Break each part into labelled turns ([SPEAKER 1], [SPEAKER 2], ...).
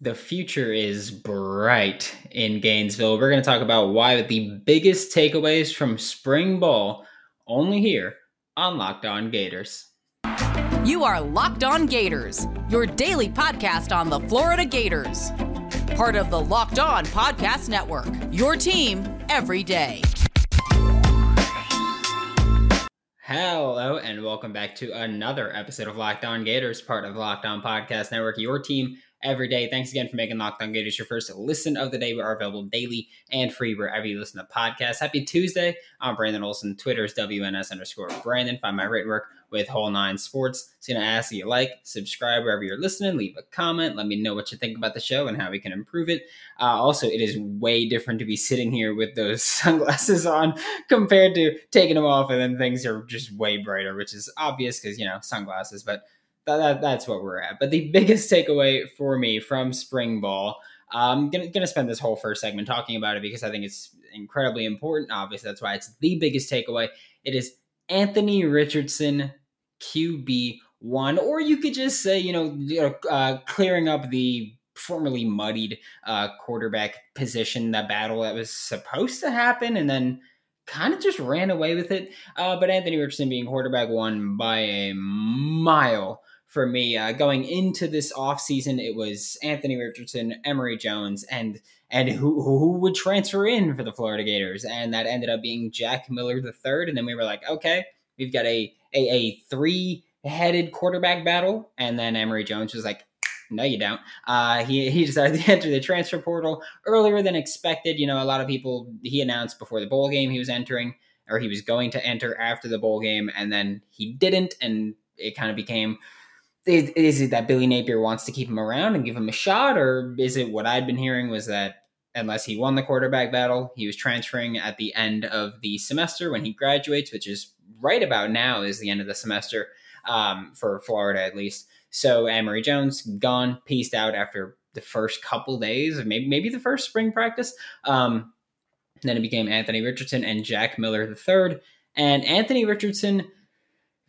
[SPEAKER 1] The future is bright in Gainesville. We're going to talk about why the biggest takeaways from spring ball only here on Locked On Gators.
[SPEAKER 2] You are Locked On Gators, your daily podcast on the Florida Gators. Part of the Locked On Podcast Network, your team every day.
[SPEAKER 1] Hello, and welcome back to another episode of Locked On Gators, part of Locked On Podcast Network, your team every day. Thanks again for making Locked On Gators your first listen of the day. We are available daily and free wherever you listen to podcasts. Happy Tuesday. I'm Brandon Olson. Twitter is WNS underscore Brandon. Find my written work with Whole Nine Sports. It's going to ask you like, subscribe wherever you're listening, leave a comment, let me know what you think about the show and how we can improve it. Uh, also, it is way different to be sitting here with those sunglasses on compared to taking them off and then things are just way brighter, which is obvious because, you know, sunglasses, but that, that's what we're at. But the biggest takeaway for me from spring ball, I'm gonna, gonna spend this whole first segment talking about it because I think it's incredibly important. Obviously, that's why it's the biggest takeaway. It is Anthony Richardson, QB one, or you could just say, you know, uh, clearing up the formerly muddied uh, quarterback position, that battle that was supposed to happen, and then kind of just ran away with it. Uh, but Anthony Richardson being quarterback one by a mile for me. Uh, going into this offseason, it was Anthony Richardson, Emory Jones, and and who who would transfer in for the Florida Gators, and that ended up being Jack Miller the third. And then we were like, okay, we've got a a, a three headed quarterback battle, and then Emory Jones was like. No, you don't. Uh, he he decided to enter the transfer portal earlier than expected. You know, a lot of people he announced before the bowl game he was entering, or he was going to enter after the bowl game, and then he didn't, and it kind of became is, is it that Billy Napier wants to keep him around and give him a shot, or is it what I'd been hearing was that unless he won the quarterback battle, he was transferring at the end of the semester when he graduates, which is right about now is the end of the semester um, for Florida at least. So Emory Jones gone, pieced out after the first couple days, maybe maybe the first spring practice. Um, then it became Anthony Richardson and Jack Miller the third. And Anthony Richardson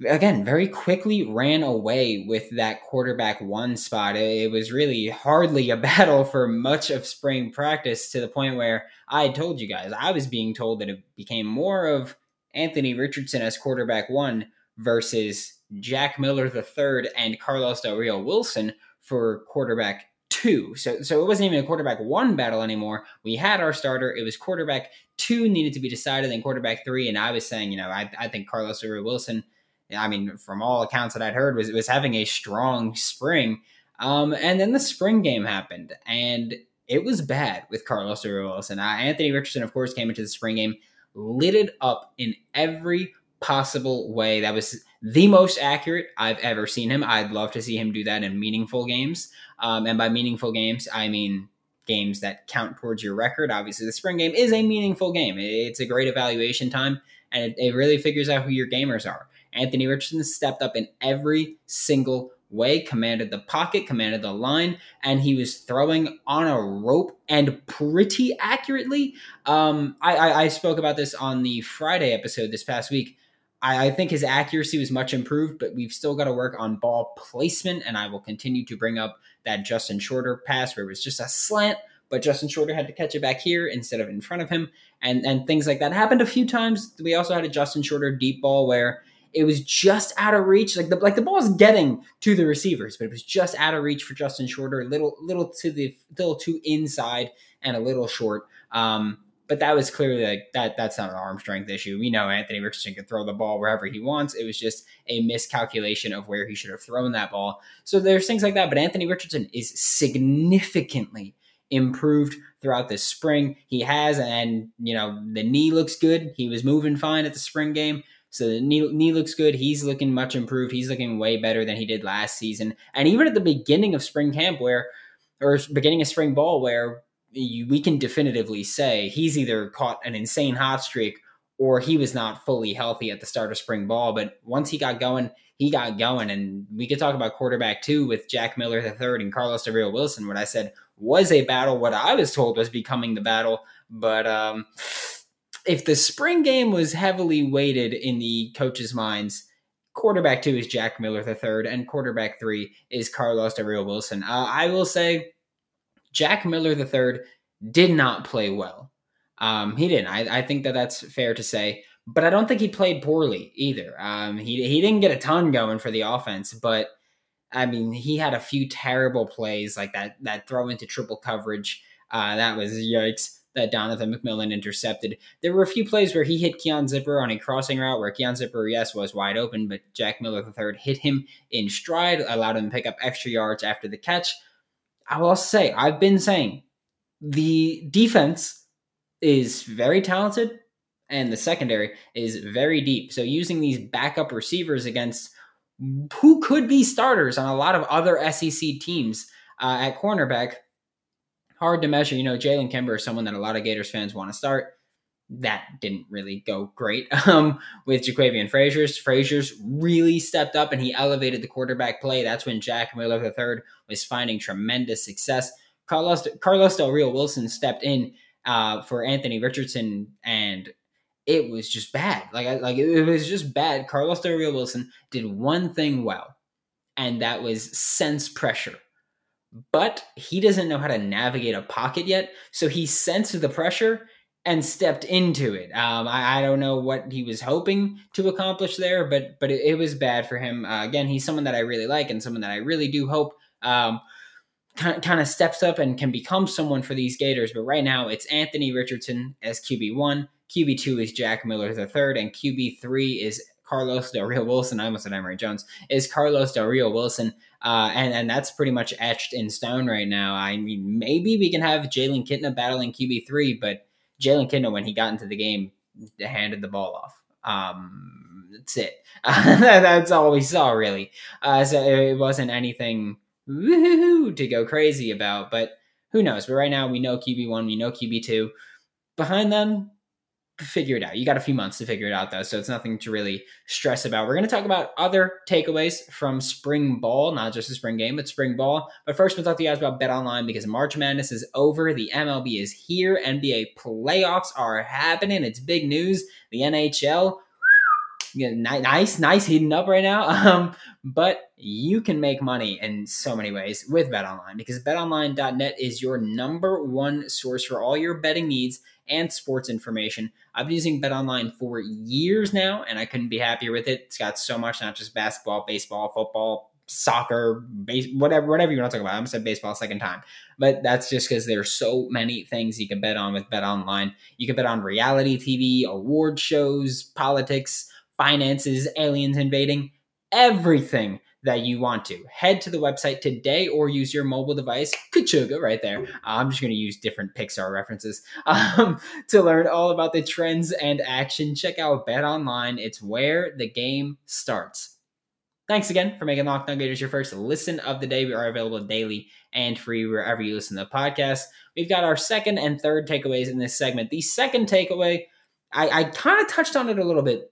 [SPEAKER 1] again very quickly ran away with that quarterback one spot. It was really hardly a battle for much of spring practice to the point where I told you guys I was being told that it became more of Anthony Richardson as quarterback one versus Jack Miller the third and Carlos Del Rio Wilson for quarterback two. So so it wasn't even a quarterback one battle anymore. We had our starter. It was quarterback two needed to be decided, and quarterback three. And I was saying, you know, I, I think Carlos Del Wilson – I mean, from all accounts that I'd heard, was was having a strong spring. Um, and then the spring game happened, and it was bad with Carlos Wilson. Uh, Anthony Richardson, of course, came into the spring game, lit it up in every possible way. That was the most accurate I've ever seen him. I'd love to see him do that in meaningful games. Um, and by meaningful games, I mean games that count towards your record. Obviously, the spring game is a meaningful game. It's a great evaluation time, and it, it really figures out who your gamers are. Anthony Richardson stepped up in every single way, commanded the pocket, commanded the line, and he was throwing on a rope and pretty accurately. Um, I, I, I spoke about this on the Friday episode this past week. I, I think his accuracy was much improved, but we've still got to work on ball placement, and I will continue to bring up that Justin Shorter pass where it was just a slant, but Justin Shorter had to catch it back here instead of in front of him, and and things like that happened a few times. We also had a Justin Shorter deep ball where it was just out of reach. Like the like the ball was getting to the receivers, but it was just out of reach for Justin Shorter. Little little to the little too inside and a little short. Um, but that was clearly like that. That's not an arm strength issue. We know Anthony Richardson can throw the ball wherever he wants. It was just a miscalculation of where he should have thrown that ball. So there's things like that. But Anthony Richardson is significantly improved throughout this spring. He has, and you know the knee looks good. He was moving fine at the spring game. So the knee, knee looks good. He's looking much improved. He's looking way better than he did last season. And even at the beginning of spring camp, where or beginning of spring ball, where you, we can definitively say he's either caught an insane hot streak or he was not fully healthy at the start of spring ball. But once he got going, he got going. And we could talk about quarterback two with Jack Miller third and Carlos Del Wilson. What I said was a battle. What I was told was becoming the battle. But um, if the spring game was heavily weighted in the coaches' minds, quarterback two is Jack Miller the third, and quarterback three is Carlos Del Rio Wilson. Uh, I will say Jack Miller III did not play well. Um, he didn't. I, I think that that's fair to say but I don't think he played poorly either. Um, he he didn't get a ton going for the offense, but I mean, he had a few terrible plays like that that throw into triple coverage. Uh, that was yikes. That Donovan McMillon intercepted. There were a few plays where he hit Keon Zipperer on a crossing route where Keon Zipperer, yes, was wide open, but Jack Miller III hit him in stride, allowed him to pick up extra yards after the catch. I will also say, I've been saying the defense is very talented and the secondary is very deep. So using these backup receivers against who could be starters on a lot of other SEC teams uh, at cornerback, hard to measure. You know, Jalen Kimber is someone that a lot of Gators fans want to start. That didn't really go great um, with Jaquavion Fraziars. Fraziars really stepped up and he elevated the quarterback play. That's when Jack Miller III was finding tremendous success. Carlos Carlos Del Rio Wilson stepped in uh, for Anthony Richardson and it was just bad. Like like it was just bad. Carlos Del Rio Wilson did one thing well, and that was sense pressure. But he doesn't know how to navigate a pocket yet, so he sensed the pressure and stepped into it. Um, I, I, don't know what he was hoping to accomplish there, but but it, it was bad for him. Uh, again, he's someone that I really like and someone that I really do hope um, kind, kind of steps up and can become someone for these Gators. But right now, it's Anthony Richardson as QB one. QB2 is Jack Miller the third, and QB3 is Carlos Del Rio Wilson. I almost said Emory Jones. Is Carlos Del Rio Wilson. Uh, and, and that's pretty much etched in stone right now. I mean, maybe we can have Jalen Kitna battling QB3, but Jalen Kitna, when he got into the game, handed the ball off. Um, that's it. that's all we saw, really. Uh, so it wasn't anything to go crazy about, but who knows? But right now, we know QB1, we know QB2. Behind them, figure it out. You got a few months to figure it out, though, so it's nothing to really stress about. We're going to talk about other takeaways from spring ball, not just the spring game, but spring ball. But first, we'll talk to you guys about Bet Online because March Madness is over. The MLB is here. NBA playoffs are happening. It's big news. The NHL yeah, nice, nice heating up right now. Um, but you can make money in so many ways with BetOnline because BetOnline.net is your number one source for all your betting needs and sports information. I've been using BetOnline for years now, and I couldn't be happier with it. It's got so much, not just basketball, baseball, football, soccer, base, whatever, whatever you want to talk about. I'm gonna say baseball a second time, but that's just because there's so many things you can bet on with Bet Online. You can bet on reality TV, award shows, politics, finances, aliens invading, everything that you want to. Head to the website today or use your mobile device, Kachuga right there. I'm just going to use different Pixar references um, to learn all about the trends and action. Check out Bet Online, it's where the game starts. Thanks again for making Locked On Gators your first listen of the day. We are available daily and free wherever you listen to podcasts. We've got our second and third takeaways in this segment. The second takeaway, I, I kind of touched on it a little bit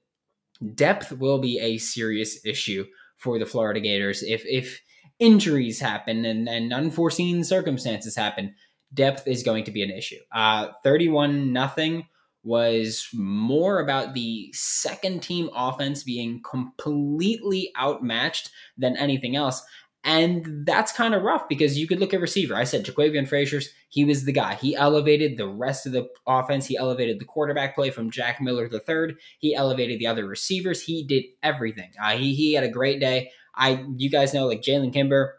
[SPEAKER 1] depth will be a serious issue for the Florida Gators if if injuries happen and, and unforeseen circumstances happen. Depth is going to be an issue. Uh, 31 nothing was more about the second team offense being completely outmatched than anything else. And that's kind of rough because you could look at receiver. I said Jaquavion Fraziars, he was the guy. He elevated the rest of the offense. He elevated the quarterback play from Jack Miller the third. He elevated the other receivers. He did everything. Uh, he, he had a great day. I you guys know like Jalen Kimber,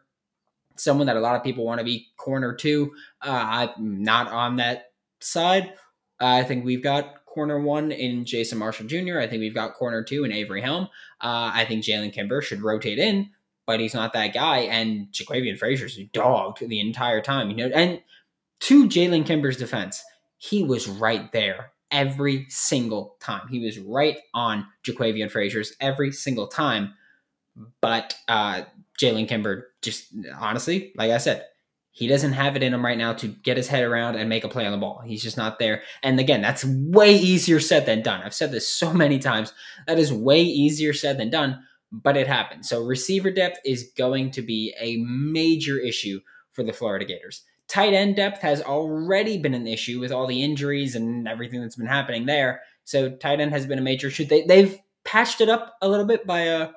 [SPEAKER 1] someone that a lot of people want to be corner two. Uh, I'm not on that side. Uh, I think we've got corner one in Jason Marshall Jr. I think we've got corner two in Avery Helm. Uh, I think Jalen Kimber should rotate in but he's not that guy. And Jaquavion Fraziars dogged the entire time, you know. And to Jalen Kimber's defense, he was right there every single time. He was right on Jaquavion Fraziars every single time. But uh, Jalen Kimber just honestly, like I said, he doesn't have it in him right now to get his head around and make a play on the ball. He's just not there. And again, that's way easier said than done. I've said this so many times. That is way easier said than done but it happened. So receiver depth is going to be a major issue for the Florida Gators. Tight end depth has already been an issue with all the injuries and everything that's been happening there. So tight end has been a major issue. They, they've patched it up a little bit by a uh,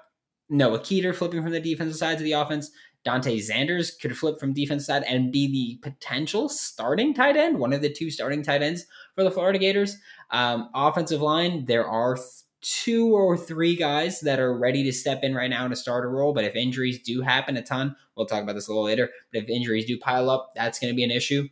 [SPEAKER 1] Noah Keeter flipping from the defensive side to the offense. Dante Zanders could flip from defense side and be the potential starting tight end, one of the two starting tight ends for the Florida Gators. Um, offensive line, there are two or three guys that are ready to step in right now in a starter role. But if injuries do happen a ton, we'll talk about this a little later. But if injuries do pile up, that's going to be an issue.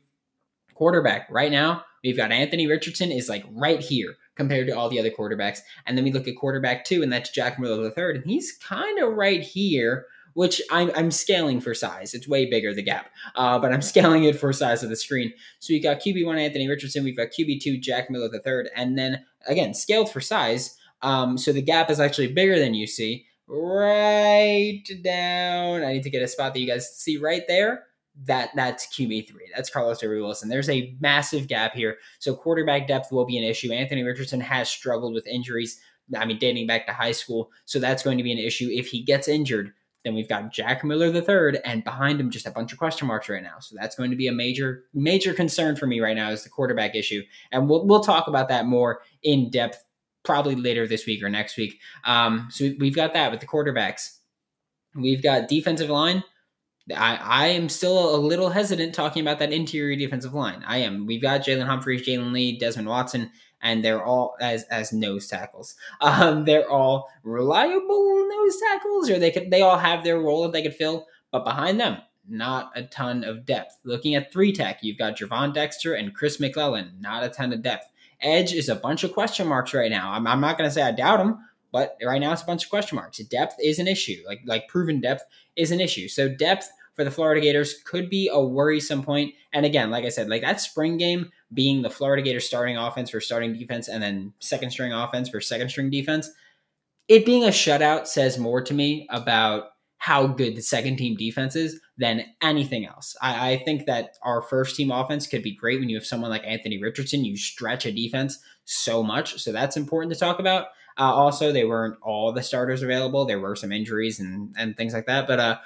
[SPEAKER 1] Quarterback, right now, we've got Anthony Richardson is like right here compared to all the other quarterbacks. And then we look at quarterback two, and that's Jack Miller III, and he's kind of right here which I'm, I'm scaling for size. It's way bigger, the gap, uh, but I'm scaling it for size of the screen. So we've got QB1 Anthony Richardson, we've got QB2 Jack Miller III, and then again, scaled for size. Um, so the gap is actually bigger than you see right down. I need to get a spot that you guys see right there. That that's QB three. That's Carlos Avery Wilson. There's a massive gap here. So quarterback depth will be an issue. Anthony Richardson has struggled with injuries. I mean, dating back to high school. So that's going to be an issue. If he gets injured, then we've got Jack Miller the third, and behind him just a bunch of question marks right now. So that's going to be a major, major concern for me right now is the quarterback issue, and we'll we'll talk about that more in depth probably later this week or next week. Um, so we've got that with the quarterbacks. We've got defensive line. I, I am still a little hesitant talking about that interior defensive line. I am. We've got Jalen Humphreys, Jalen Lee, Desmond Watson, and they're all as as nose tackles. Um, they're all reliable nose tackles, or they could they all have their role that they could fill. But behind them, not a ton of depth. Looking at three tech, you've got Gervon Dexter and Chris McClellan, not a ton of depth. Edge is a bunch of question marks right now. I'm, I'm not going to say I doubt him, but right now it's a bunch of question marks. Depth is an issue. Like like proven depth is an issue. So depth for the Florida Gators could be a worrisome point. And again, like I said, like that spring game being the Florida Gators starting offense for starting defense and then second string offense for second string defense, it being a shutout says more to me about how good the second team defense is than anything else. I, I, think that our first team offense could be great when you have someone like Anthony Richardson. You stretch a defense so much. So that's important to talk about. Uh, also, they weren't all the starters available. There were some injuries and, and things like that. But uh,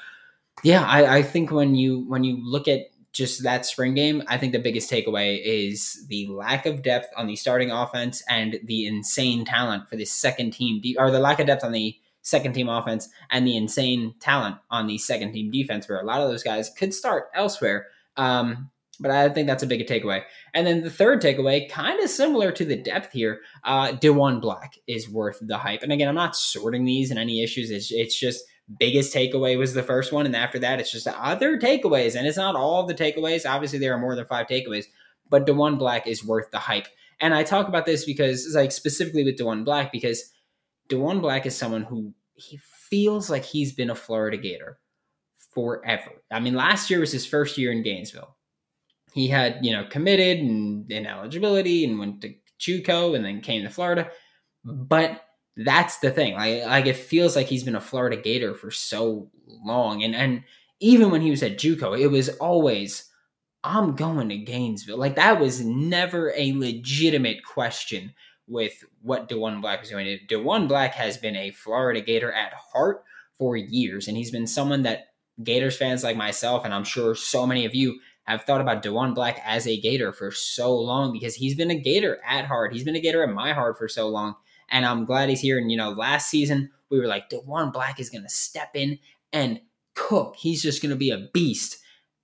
[SPEAKER 1] yeah, I, I think when you when you look at just that spring game, I think the biggest takeaway is the lack of depth on the starting offense and the insane talent for the second team, or the lack of depth on the second team offense and the insane talent on the second team defense, where a lot of those guys could start elsewhere. Um, but I think that's a big takeaway. And then the third takeaway, kind of similar to the depth here, uh, Diwun Black is worth the hype. And again, I'm not sorting these in any issues. It's, it's just biggest takeaway was the first one, and after that, it's just other takeaways, and it's not all the takeaways. Obviously, there are more than five takeaways, but Diwun Black is worth the hype. And I talk about this because, like, specifically with Diwun Black, because Diwun Black is someone who he feels like he's been a Florida Gator forever. I mean, last year was his first year in Gainesville. He had, you know, committed and ineligibility and went to JUCO and then came to Florida. But that's the thing. Like, like it feels like he's been a Florida Gator for so long. And and even when he was at JUCO, it was always, I'm going to Gainesville. Like that was never a legitimate question with what Diwun Black was doing. Diwun Black has been a Florida Gator at heart for years, and he's been someone that Gators fans like myself, and I'm sure so many of you have thought about Diwun Black as a Gator for so long because he's been a Gator at heart. He's been a Gator at my heart for so long. And I'm glad he's here. And, you know, last season we were like, Diwun Black is going to step in and cook. He's just going to be a beast.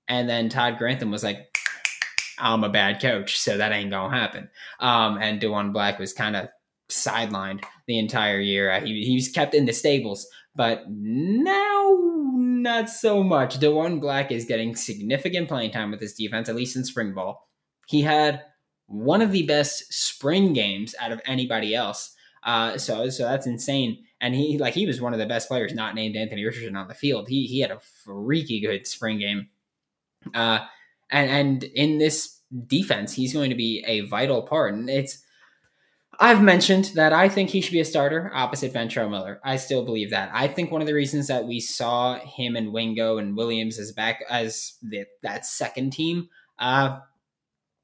[SPEAKER 1] And then Todd Grantham was like, I'm a bad coach, so that ain't gonna happen. Um, and Diwun Black was kind of sidelined the entire year. Uh, he, he was kept in the stables, but now not so much. Diwun Black is getting significant playing time with his defense, at least in spring ball. He had one of the best spring games out of anybody else. Uh, so so that's insane. And he like he was one of the best players not named Anthony Richardson on the field. He he had a freaky good spring game. Uh, and and in this defense, he's going to be a vital part. And it's I've mentioned that I think he should be a starter opposite Ventrell Miller. I still believe that. I think one of the reasons that we saw him and Wingo and Williams as back as the, that second team, uh,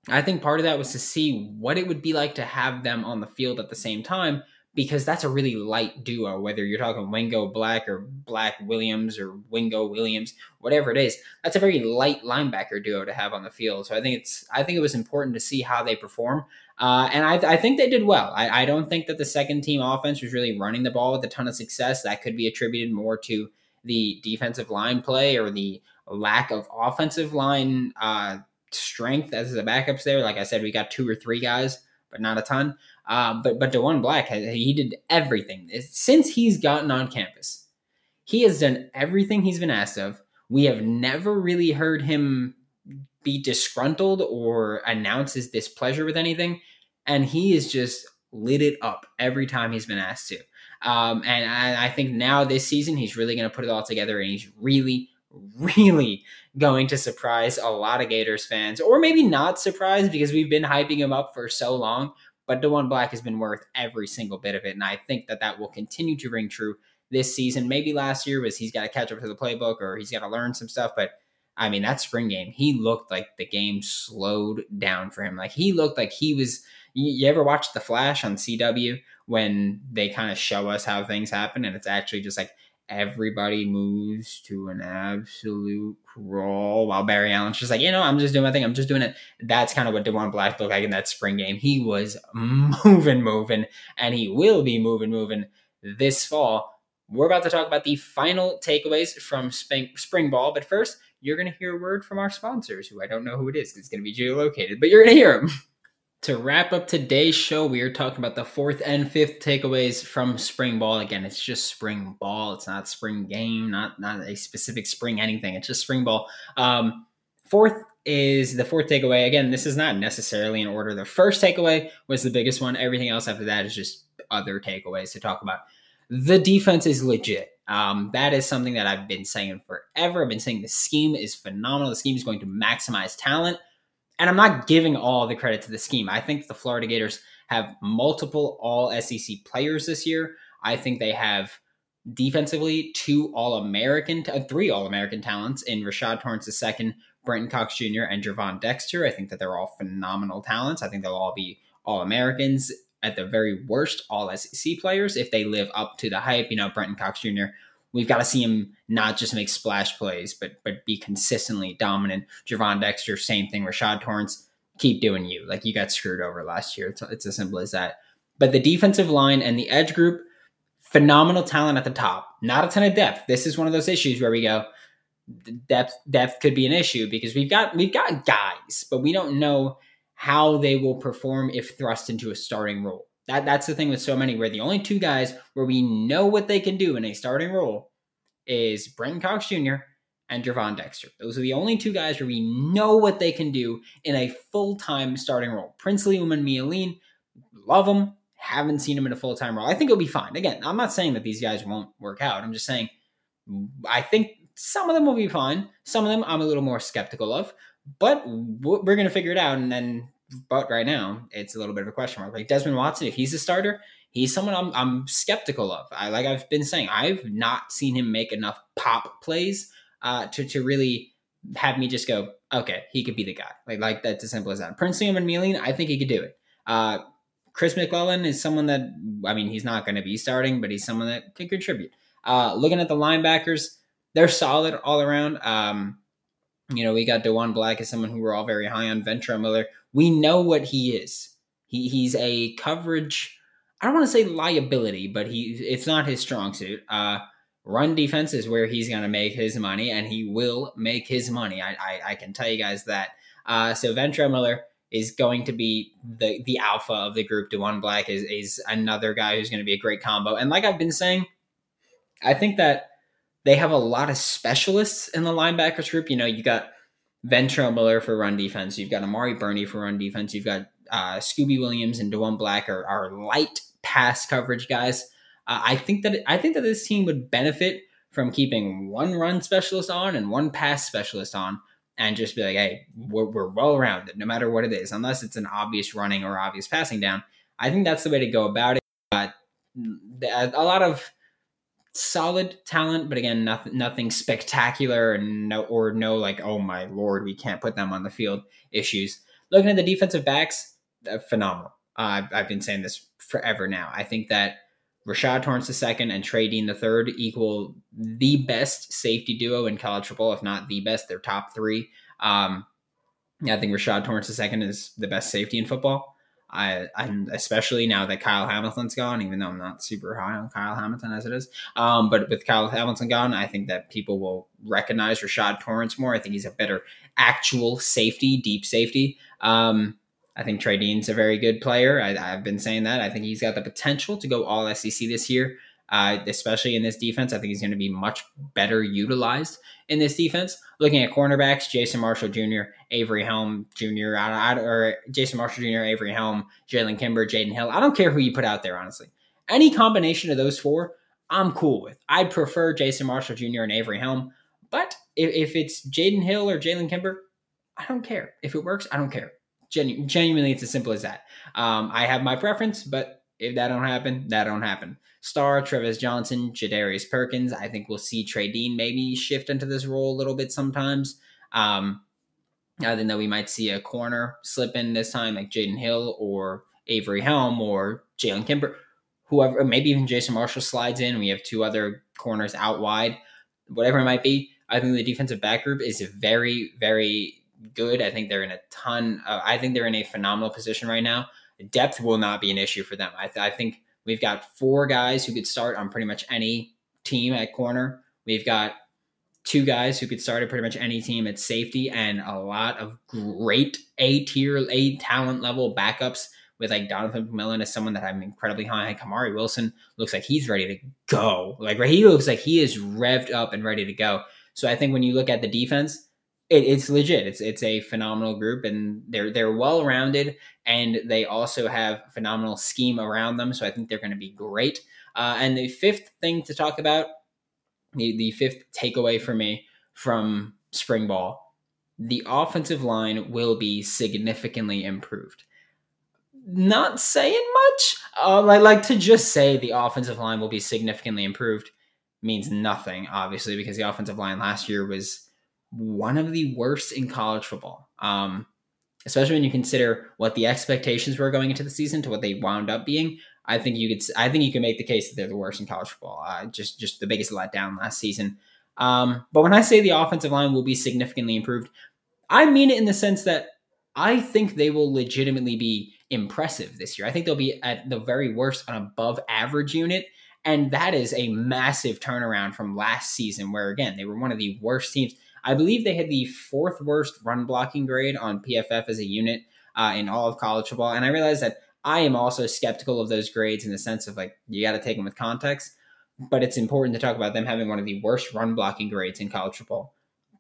[SPEAKER 1] I think part of that was to see what it would be like to have them on the field at the same time because that's a really light duo, whether you're talking Wingo Black or Black Williams or Wingo Williams, whatever it is. That's a very light linebacker duo to have on the field. So I think it's I think it was important to see how they perform. Uh, and I, I, think they did well. I, I, don't think that the second team offense was really running the ball with a ton of success. That could be attributed more to the defensive line play or the lack of offensive line uh, strength as the backups there. Like I said, we got two or three guys, but not a ton. Uh, but but Diwun Black, he did everything since he's gotten on campus. He has done everything he's been asked of. We have never really heard him be disgruntled or announce his displeasure with anything, and he is just lit it up every time he's been asked to. Um, and I, I think now this season he's really going to put it all together, and he's really, really going to surprise a lot of Gators fans, or maybe not surprise because we've been hyping him up for so long. But Diwun Black has been worth every single bit of it, and I think that that will continue to ring true this season. Maybe last year was he's got to catch up to the playbook or he's got to learn some stuff, but I mean that spring game, he looked like the game slowed down for him. Like he looked like he was. You, ever watch The Flash on CW when they kind of show us how things happen, and it's actually just like everybody moves to an absolute crawl while Barry Allen's just like, you know, I'm just doing my thing. I'm just doing it. That's kind of what Diwun Black looked like in that spring game. He was moving, moving, and he will be moving, moving this fall. We're about to talk about the final takeaways from spring, spring ball, but first, you're going to hear a word from our sponsors, who I don't know who it is because it's going to be geolocated, but you're going to hear them. To wrap up today's show, we are talking about the fourth and fifth takeaways from spring ball. Again, it's just spring ball. It's not spring game, not not a specific spring anything. It's just spring ball. Um, fourth is the fourth takeaway. Again, this is not necessarily in order. The first takeaway was the biggest one. Everything else after that is just other takeaways to talk about. The defense is legit. Um, that is something that I've been saying forever. I've been saying the scheme is phenomenal. The scheme is going to maximize talent and I'm not giving all the credit to the scheme. I think the Florida Gators have multiple all SEC players this year. I think they have defensively two all American, uh, three all American talents in Rashad Torrence II, Brenton Cox Jr., and Gervon Dexter. I think that they're all phenomenal talents. I think they'll all be all Americans at the very worst, all SEC players if they live up to the hype. You know, Brenton Cox Jr we've got to see him not just make splash plays, but but be consistently dominant. Gervon Dexter, same thing. Rashad Torrence, keep doing you. Like you got screwed over last year. It's, it's as simple as that. But the defensive line and the edge group, phenomenal talent at the top. Not a ton of depth. This is one of those issues where we go, depth depth could be an issue because we've got we've got guys, but we don't know how they will perform if thrust into a starting role. That that's the thing with so many. Where the only two guys where we know what they can do in a starting role is Brenton Cox Jr. and Gervon Dexter. Those are the only two guys where we know what they can do in a full time starting role. Princely Umanmielen, love them. Haven't seen him in a full time role. I think it'll be fine. Again, I'm not saying that these guys won't work out. I'm just saying I think some of them will be fine. Some of them I'm a little more skeptical of, but we're going to figure it out and then but right now it's a little bit of a question mark. Like Desmond Watson, if he's a starter, he's someone I'm, I'm skeptical of. I like I've been saying, I've not seen him make enough pop plays uh, to to really have me just go, okay, he could be the guy. Like like that's as simple as that. Princely Umanmielen, I think he could do it. Uh, Chris McClellan is someone that I mean, he's not going to be starting, but he's someone that could contribute. Uh, looking at the linebackers, they're solid all around. Um, you know, we got Diwun Black as someone who we're all very high on. Ventrell Miller, we know what he is. He he's a coverage. I don't want to say liability, but he it's not his strong suit. Uh, run defense is where he's going to make his money, and he will make his money. I I, I can tell you guys that. Uh, so Ventrell Miller is going to be the the alpha of the group. Diwun Black is is another guy who's going to be a great combo. And like I've been saying, I think that they have a lot of specialists in the linebackers group. You know, you got Ventrell Miller for run defense. You've got Amari Burney for run defense. You've got uh, Scooby Williams and Diwun Black are, are light pass coverage guys. Uh, I think that I think that this team would benefit from keeping one run specialist on and one pass specialist on, and just be like, hey, we're, we're well rounded no matter what it is, unless it's an obvious running or obvious passing down. I think that's the way to go about it. But a lot of solid talent, but again, nothing nothing spectacular and no or no like oh my lord, we can't put them on the field issues. Looking at the defensive backs, uh, phenomenal. Uh, I've, I've been saying this forever now. I think that Rashad Torrence II and Trey Dean III equal the best safety duo in college football, if not the best. They're top three. Um, I think Rashad Torrence II is the best safety in football. I, I'm especially now that Kyle Hamilton's gone, even though I'm not super high on Kyle Hamilton as it is. Um, but with Kyle Hamilton gone, I think that people will recognize Rashad Torrence more. I think he's a better actual safety, deep safety. Um, I think Trey Dean's a very good player. I, have been saying that. I think he's got the potential to go all SEC this year, uh, especially in this defense. I think he's going to be much better utilized in this defense. Looking at cornerbacks, Jason Marshall Jr., Avery Helm Jr., or Jason Marshall Jr., Avery Helm, Jalen Kimber, Jaden Hill. I don't care who you put out there, honestly. Any combination of those four, I'm cool with. I'd prefer Jason Marshall Jr. and Avery Helm. But if, if it's Jaden Hill or Jalen Kimber, I don't care. If it works, I don't care. Genu- genuinely, it's as simple as that. Um, I have my preference, but if that don't happen, that don't happen. Star, Tre'Vez Johnson, Jadarius Perkins. I think we'll see Trey Dean maybe shift into this role a little bit sometimes. Um, I think that we might see a corner slip in this time, like Jaden Hill or Avery Helm or Jalen Kimber, whoever, maybe even Jason Marshall slides in. We have two other corners out wide, whatever it might be. I think the defensive back group is very, very good. I think they're in a ton. Of, I think they're in a phenomenal position right now. Depth will not be an issue for them. I, th- I think we've got four guys who could start on pretty much any team at corner. We've got two guys who could start at pretty much any team at safety, and a lot of great A tier, A talent level backups with like Donovan McMillon as someone that I'm incredibly high on. Kamari Wilson looks like he's ready to go. Like he looks like he is revved up and ready to go. So I think when you look at the defense, it, it's legit. It's it's a phenomenal group, and they're they're well rounded, and they also have phenomenal scheme around them. So I think they're going to be great. Uh, and the fifth thing to talk about, the the fifth takeaway for me from spring ball, the offensive line will be significantly improved. Not saying much. Uh, I like to just say the offensive line will be significantly improved means nothing, obviously, because the offensive line last year was one of the worst in college football. Um, especially when you consider what the expectations were going into the season to what they wound up being. I think you could I think you can make the case that they're the worst in college football. Uh, just just the biggest letdown last season. Um, but when I say the offensive line will be significantly improved, I mean it in the sense that I think they will legitimately be impressive this year. I think they'll be at the very worst an above average unit. And that is a massive turnaround from last season, where again, they were one of the worst teams. I believe they had the fourth worst run blocking grade on PFF as a unit uh, in all of college football. And I realize that I am also skeptical of those grades in the sense of like, you got to take them with context. But it's important to talk about them having one of the worst run blocking grades in college football.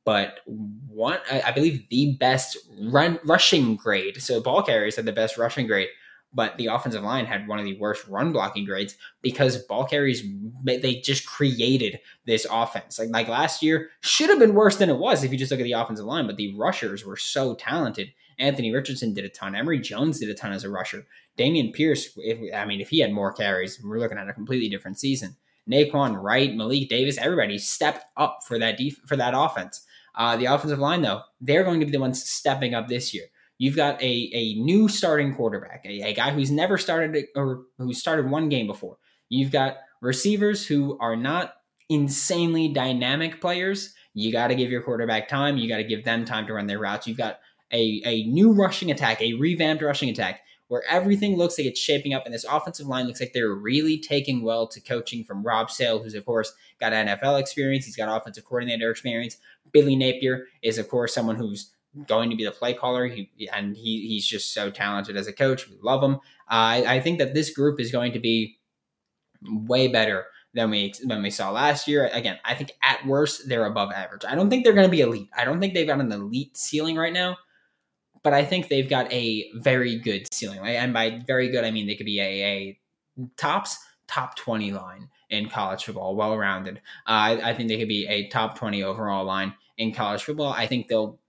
[SPEAKER 1] But one, I believe the best run rushing grade. So ball carriers had the best rushing grade but the offensive line had one of the worst run blocking grades because ball carries they just created this offense. Like like last year should have been worse than it was if you just look at the offensive line, but the rushers were so talented. Anthony Richardson did a ton. Emory Jones did a ton as a rusher. Dameon Pierce, if, I mean, if he had more carries, we're looking at a completely different season. Nay'Quan Wright, Malik Davis, everybody stepped up for that def- for that offense. Uh, the offensive line, though, they're going to be the ones stepping up this year. You've got a, a new starting quarterback, a, a guy who's never started or who started one game before. You've got receivers who are not insanely dynamic players. You got to give your quarterback time. You got to give them time to run their routes. You've got a, a new rushing attack, a revamped rushing attack, where everything looks like it's shaping up, and this offensive line looks like they're really taking well to coaching from Rob Sale, who's of course got NFL experience. He's got offensive coordinator experience. Billy Napier is of course someone who's going to be the play caller. He and he he's just so talented as a coach. We love him. Uh, I, I think that this group is going to be way better than we than we saw last year. Again, I think at worst they're above average. I don't think they're going to be elite. I don't think they've got an elite ceiling right now, but I think they've got a very good ceiling. And by very good, I mean they could be a, a tops top twenty line in college football, well rounded. Uh, I, I think they could be a top twenty overall line in college football. I think they'll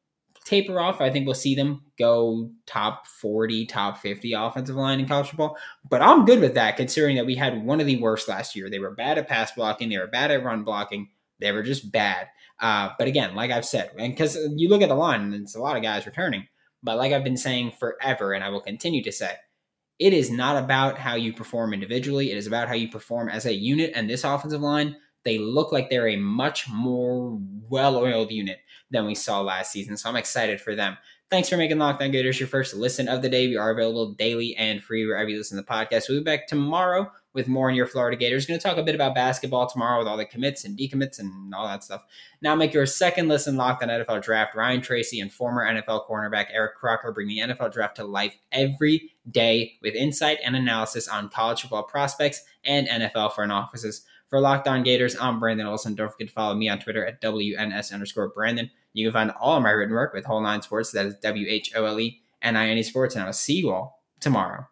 [SPEAKER 1] taper off. I think we'll see them go top 40, top 50 offensive line in college football. But I'm good with that considering that we had one of the worst last year. They were bad at pass blocking, they were bad at run blocking, they were just bad. Uh, but again, like I've said, and because you look at the line and it's a lot of guys returning, but like I've been saying forever, and I will continue to say, it is not about how you perform individually. It is about how you perform as a unit. And this offensive line, they look like they're a much more well oiled unit than we saw last season. So I'm excited for them. Thanks for making Locked On Gators your first listen of the day. We are available daily and free wherever you listen to the podcast. We'll be back tomorrow with more on your Florida Gators. Going to talk a bit about basketball tomorrow with all the commits and decommits and all that stuff. Now make your second listen Locked On NFL Draft. Ryan Tracy and former NFL cornerback Eric Crocker bring the NFL Draft to life every day with insight and analysis on college football prospects and NFL front offices. For Locked On Gators, I'm Brandon Olson. Don't forget to follow me on Twitter at WNS underscore Brandon. You can find all of my written work with Whole Nine Sports. That is W H O L E N I N E Sports. And I will see you all tomorrow.